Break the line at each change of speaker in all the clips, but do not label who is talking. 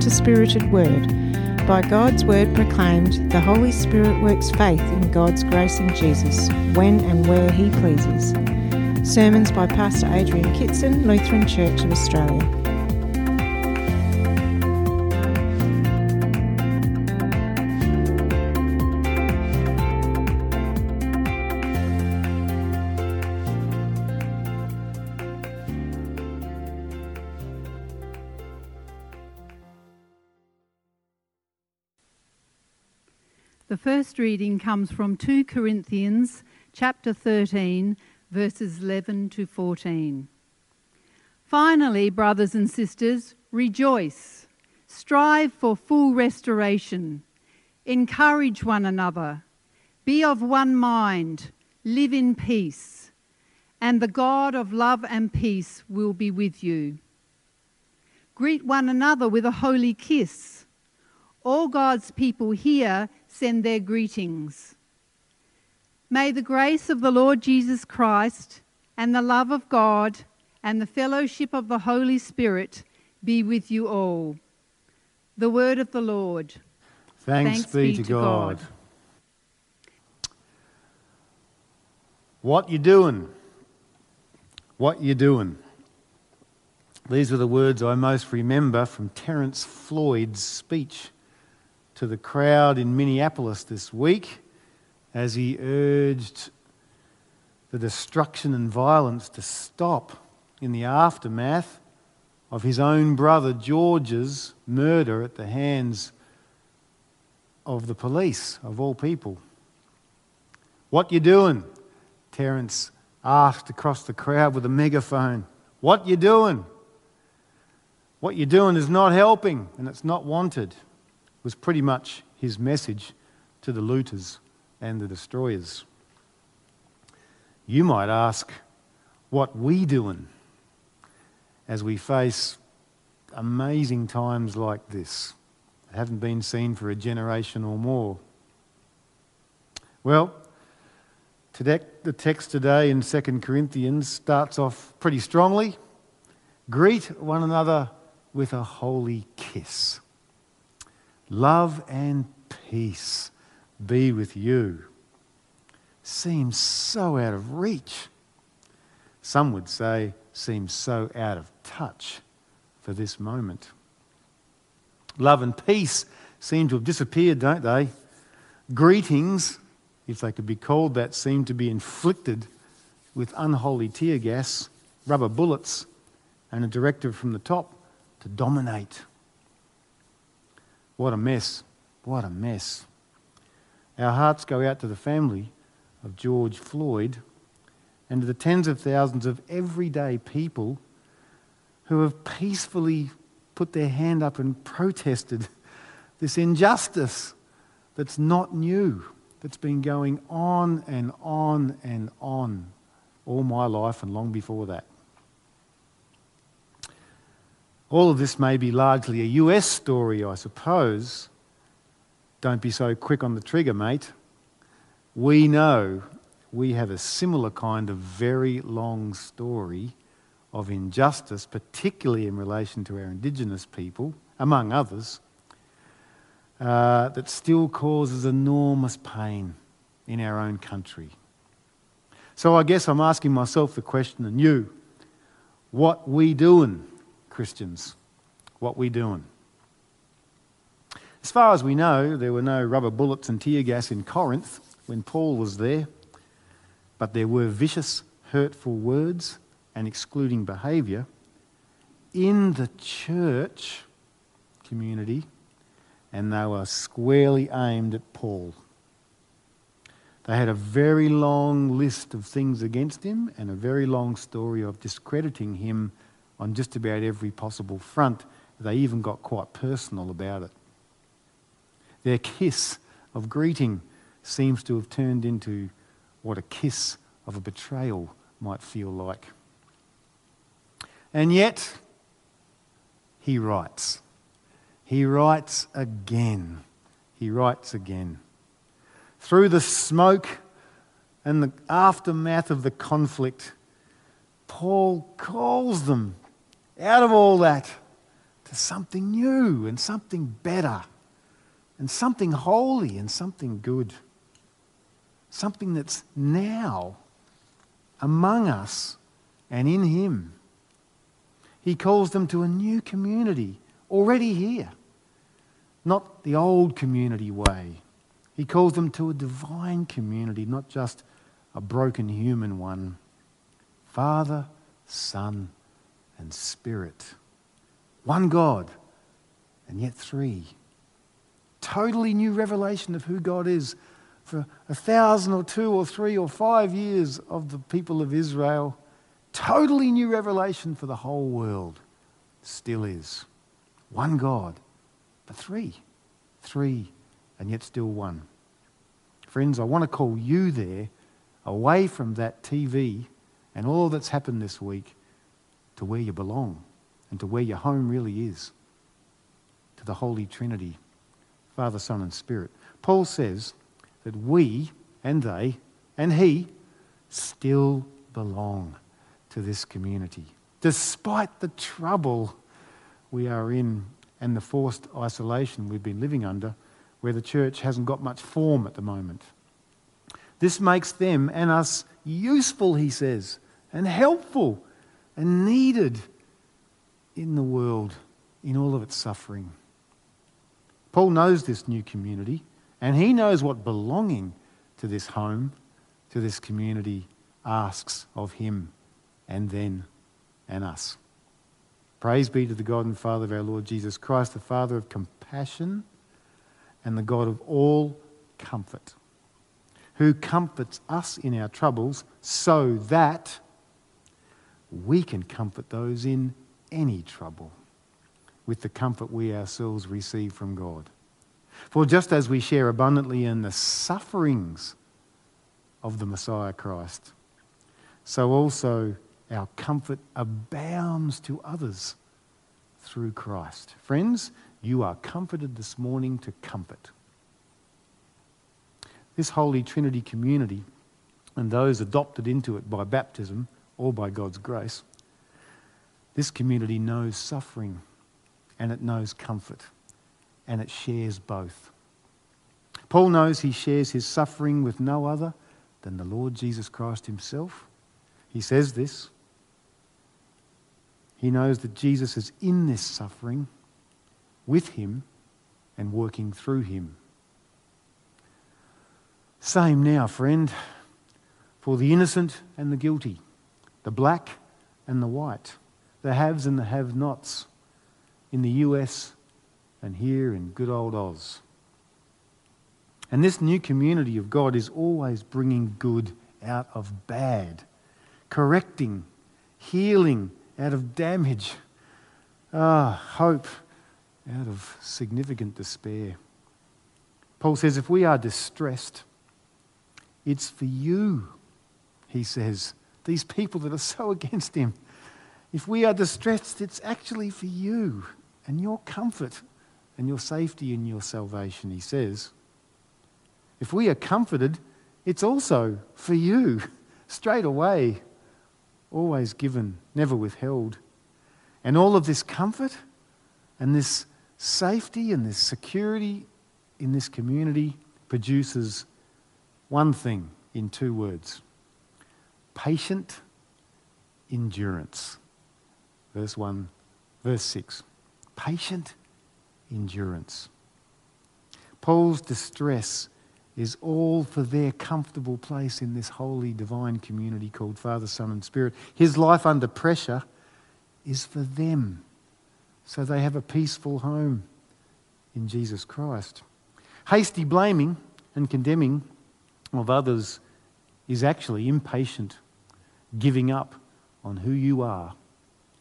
To Spirited Word. By God's Word proclaimed, the Holy Spirit works faith in God's grace in Jesus, when and where He pleases. Sermons by Pastor Adrian Kitson, Lutheran Church of Australia.
The first reading comes from 2 Corinthians chapter 13 verses 11 to 14. Finally, brothers and sisters, rejoice. Strive for full restoration. Encourage one another. Be of one mind. Live in peace. And the God of love and peace will be with you. Greet one another with a holy kiss. All God's people here send their greetings. May the grace of the Lord Jesus Christ and the love of God and the fellowship of the Holy Spirit be with you all. The word of the Lord.
Thanks,
Thanks
be,
be to,
God.
God.
What you doing? What you doing? These are the words I most remember from Terence Floyd's speech to the crowd in Minneapolis this week as he urged the destruction and violence to stop in the aftermath of his own brother George's murder at the hands of the police, of all people. What you doing? Terence asked across the crowd with a megaphone. What you doing? What you're doing is not helping and it's not wanted was pretty much his message to the looters and the destroyers. You might ask, what we doing as we face amazing times like this that haven't been seen for a generation or more? Well, today, the text today in 2 Corinthians starts off pretty strongly. Greet one another with a holy kiss. Love and peace be with you. Seems so out of reach. Some would say, seems so out of touch for this moment. Love and peace seem to have disappeared, don't they? Greetings, if they could be called that, seem to be inflicted with unholy tear gas, rubber bullets, and a directive from the top to dominate. What a mess. What a mess. Our hearts go out to the family of George Floyd and to the tens of thousands of everyday people who have peacefully put their hand up and protested this injustice that's not new, that's been going on and on and on all my life and long before that. All of this may be largely a US story, I suppose. Don't be so quick on the trigger, mate. We know we have a similar kind of very long story of injustice, particularly in relation to our Indigenous people, among others, uh, that still causes enormous pain in our own country. So I guess I'm asking myself the question, and you, what we doing? Christians. What we doing? As far as we know, there were no rubber bullets and tear gas in Corinth when Paul was there, but there were vicious, hurtful words and excluding behaviour in the church community, and they were squarely aimed at Paul. They had a very long list of things against him and a very long story of discrediting him on just about every possible front. They even got quite personal about it. Their kiss of greeting seems to have turned into what a kiss of a betrayal might feel like. And yet, he writes. He writes again. He writes again. Through the smoke and the aftermath of the conflict, Paul calls them out of all that to something new and something better and something holy and something good. Something that's now among us and in Him. He calls them to a new community already here, not the old community way. He calls them to a divine community, not just a broken human one. Father, Son, and Spirit. One God, and yet three. Totally new revelation of who God is for a thousand or two or three or five years of the people of Israel. Totally new revelation for the whole world. Still is. One God, but three. Three, and yet still one. Friends, I want to call you there away from that TV and all that's happened this week to where you belong and to where your home really is to the Holy Trinity, Father, Son, and Spirit. Paul says that we and they and he still belong to this community, despite the trouble we are in and the forced isolation we've been living under, where the church hasn't got much form at the moment. This makes them and us useful, he says, and helpful and needed in the world in all of its suffering. Paul knows this new community, and he knows what belonging to this home, to this community, asks of him and then and us. Praise be to the God and Father of our Lord Jesus Christ, the Father of compassion and the God of all comfort, who comforts us in our troubles so that we can comfort those in any trouble with the comfort we ourselves receive from God. For just as we share abundantly in the sufferings of the Messiah Christ, so also our comfort abounds to others through Christ. Friends, you are comforted this morning to comfort. This Holy Trinity community and those adopted into it by baptism or by God's grace, this community knows suffering and it knows comfort and it shares both. Paul knows he shares his suffering with no other than the Lord Jesus Christ himself. He says this. He knows that Jesus is in this suffering with him and working through him. Same now, friend, for the innocent and the guilty the black and the white, the haves and the have nots in the US and here in good old Oz. And this new community of God is always bringing good out of bad, correcting, healing out of damage, ah, hope out of significant despair. Paul says, if we are distressed, it's for you, he says, these people that are so against him. If we are distressed, it's actually for you and your comfort and your safety and your salvation, he says. If we are comforted, it's also for you, straight away, always given, never withheld. And all of this comfort and this safety and this security in this community produces one thing in two words patient endurance. Verse 1, verse 6. Patient endurance. Paul's distress is all for their comfortable place in this holy divine community called Father, Son, and Spirit. His life under pressure is for them, so they have a peaceful home in Jesus Christ. Hasty blaming and condemning of others is actually impatient giving up on who you are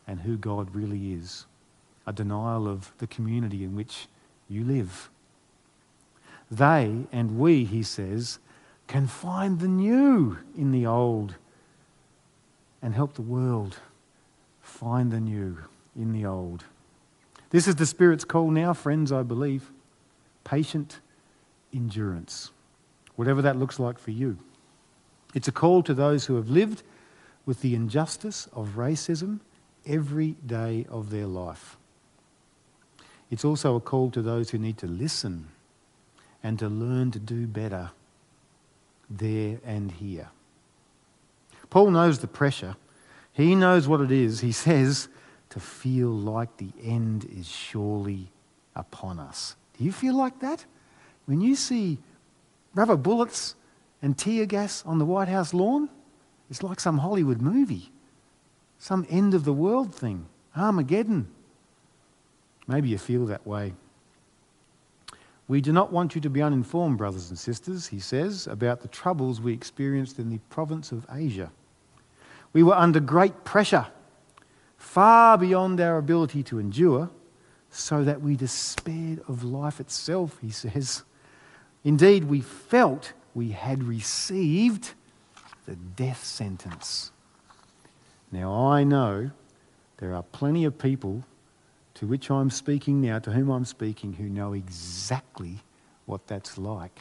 and who God really is, a denial of the community in which you live. They and we, he says, can find the new in the old and help the world find the new in the old. This is the Spirit's call now, friends, I believe. Patient endurance, whatever that looks like for you. It's a call to those who have lived with the injustice of racism every day of their life. it's also a call to those who need to listen and to learn to do better there and here. Paul knows the pressure. He knows what it is. He says to feel like the end is surely upon us. Do you feel like that? When you see rubber bullets and tear gas on the White House lawn, it's like some Hollywood movie, some end of the world thing, Armageddon. Maybe you feel that way. We do not want you to be uninformed, brothers and sisters, he says, about the troubles we experienced in the province of Asia. We were under great pressure, far beyond our ability to endure, so that we despaired of life itself, he says. Indeed, we felt we had received the death sentence. Now, I know there are plenty of people to which I'm speaking now, to whom I'm speaking, who know exactly what that's like.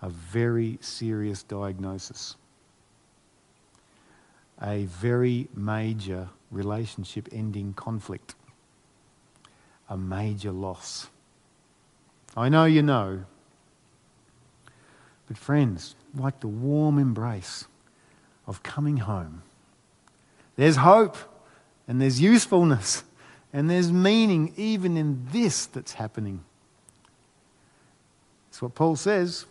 A very serious diagnosis, a very major relationship ending conflict, a major loss. I know you know. But, friends, like the warm embrace of coming home, there's hope and there's usefulness and there's meaning even in this that's happening. That's what Paul says.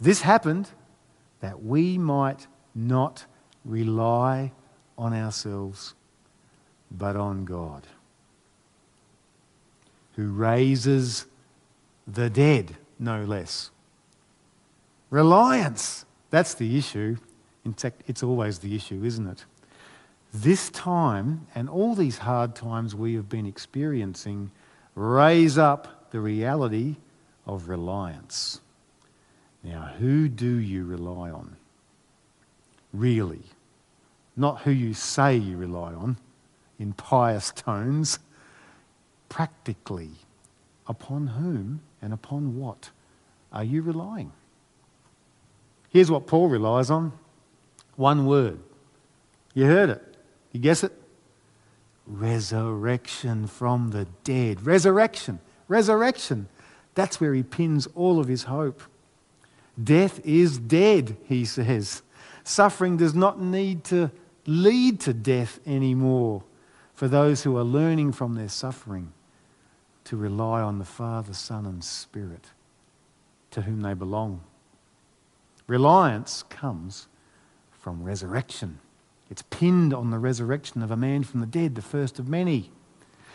This happened that we might not rely on ourselves, but on God, who raises the dead, no less. Reliance, that's the issue. In fact, it's always the issue, isn't it? This time and all these hard times we have been experiencing raise up the reality of reliance. Now, who do you rely on? Really? Not who you say you rely on in pious tones. Practically, upon whom and upon what are you relying? Here's what Paul relies on one word. You heard it. You guess it? Resurrection from the dead. Resurrection. Resurrection. That's where he pins all of his hope. Death is dead, he says. Suffering does not need to lead to death anymore for those who are learning from their suffering to rely on the Father, Son, and Spirit to whom they belong. Reliance comes from resurrection. It's pinned on the resurrection of a man from the dead, the first of many.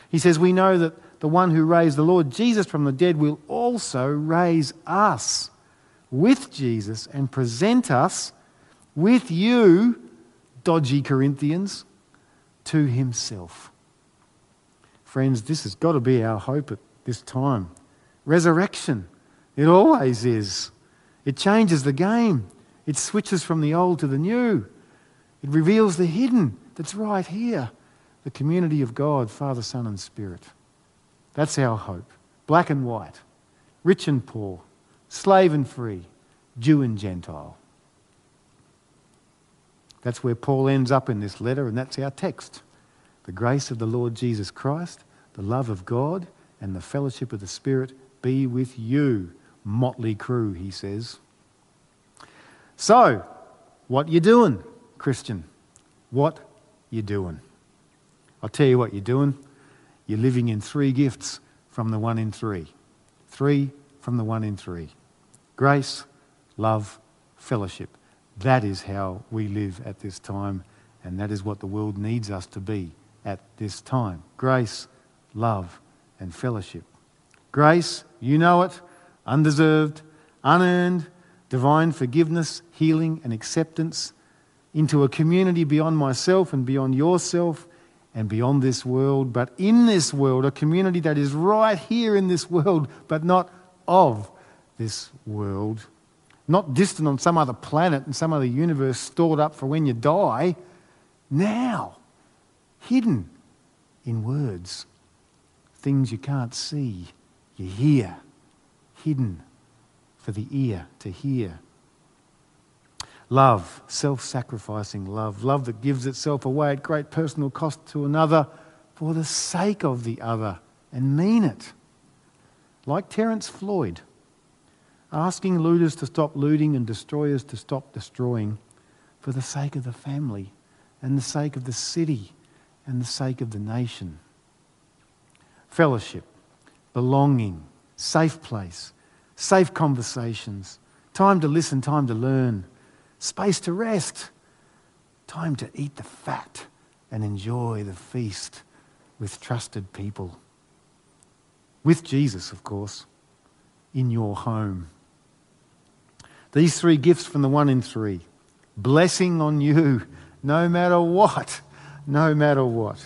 He says, We know that the one who raised the Lord Jesus from the dead will also raise us with Jesus and present us with you, dodgy Corinthians, to himself. Friends, this has got to be our hope at this time. Resurrection. It always is. It changes the game. It switches from the old to the new. It reveals the hidden that's right here the community of God, Father, Son, and Spirit. That's our hope. Black and white, rich and poor, slave and free, Jew and Gentile. That's where Paul ends up in this letter, and that's our text. The grace of the Lord Jesus Christ, the love of God, and the fellowship of the Spirit be with you, motley crew, he says. So, what you doing? Christian, what you doing? I'll tell you what you're doing. You're living in three gifts from the one in three. Three from the one in three. Grace, love, fellowship. That is how we live at this time, and that is what the world needs us to be at this time. Grace, love, and fellowship. Grace, you know it, undeserved, unearned, divine forgiveness, healing, and acceptance into a community beyond myself and beyond yourself and beyond this world, but in this world, a community that is right here in this world, but not of this world. Not distant on some other planet and some other universe stored up for when you die. Now, hidden in words, things you can't see, you hear, hidden for the ear to hear. Love, self sacrificing love, love that gives itself away at great personal cost to another for the sake of the other, and mean it. Like Terence Floyd, asking looters to stop looting and destroyers to stop destroying for the sake of the family and the sake of the city and the sake of the nation. Fellowship, belonging, safe place, safe conversations, time to listen, time to learn, space to rest, time to eat the fat and enjoy the feast with trusted people. With Jesus, of course, in your home. These three gifts from the one in three blessing on you no matter what, no matter what.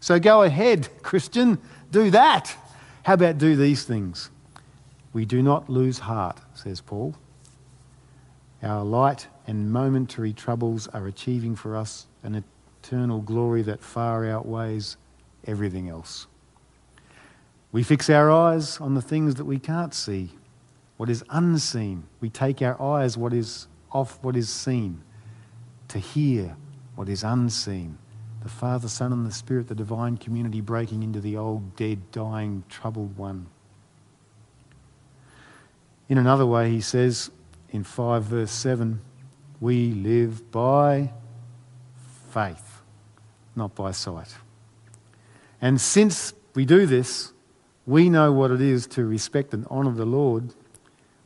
So go ahead, Christian, do that. How about do these things? We do not lose heart, says Paul. Our light and momentary troubles are achieving for us an eternal glory that far outweighs everything else. We fix our eyes on the things that we can't see, what is unseen. We take our eyes what is off what is seen to hear what is unseen. The Father, Son, and the Spirit, the divine community breaking into the old, dead, dying, troubled one. In another way, he says in 5 verse 7 we live by faith, not by sight. And since we do this, we know what it is to respect and honour the Lord.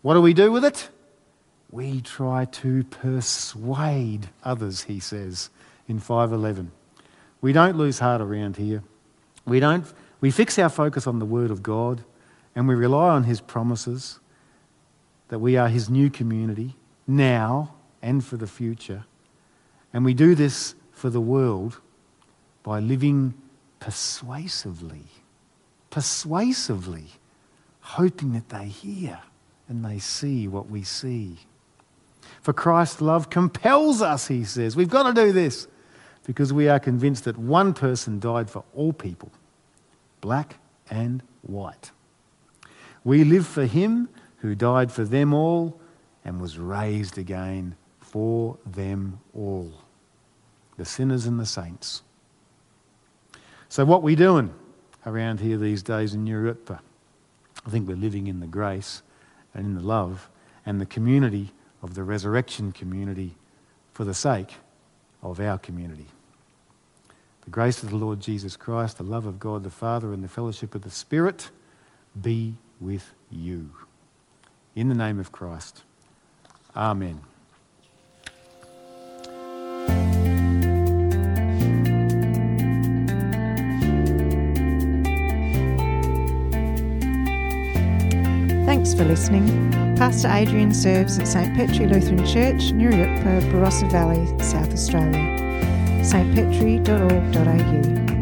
What do we do with it? We try to persuade others, he says in 511. We don't lose heart around here. We, don't, we fix our focus on the Word of God and we rely on His promises that we are His new community now and for the future. And we do this for the world by living persuasively, persuasively, hoping that they hear and they see what we see. For Christ's love compels us, he says. We've got to do this because we are convinced that one person died for all people, black and white. We live for him who died for them all and was raised again for them all, the sinners and the saints. So, what we doing around here these days in Europe? I think we're living in the grace and in the love and the community of the resurrection community for the sake of our community. The grace of the Lord Jesus Christ, the love of God the Father, and the fellowship of the Spirit be with you. In the name of Christ. Amen.
For listening. Pastor Adrian serves at St Petri Lutheran Church, York, Barossa Valley, South Australia. stpetri.org.au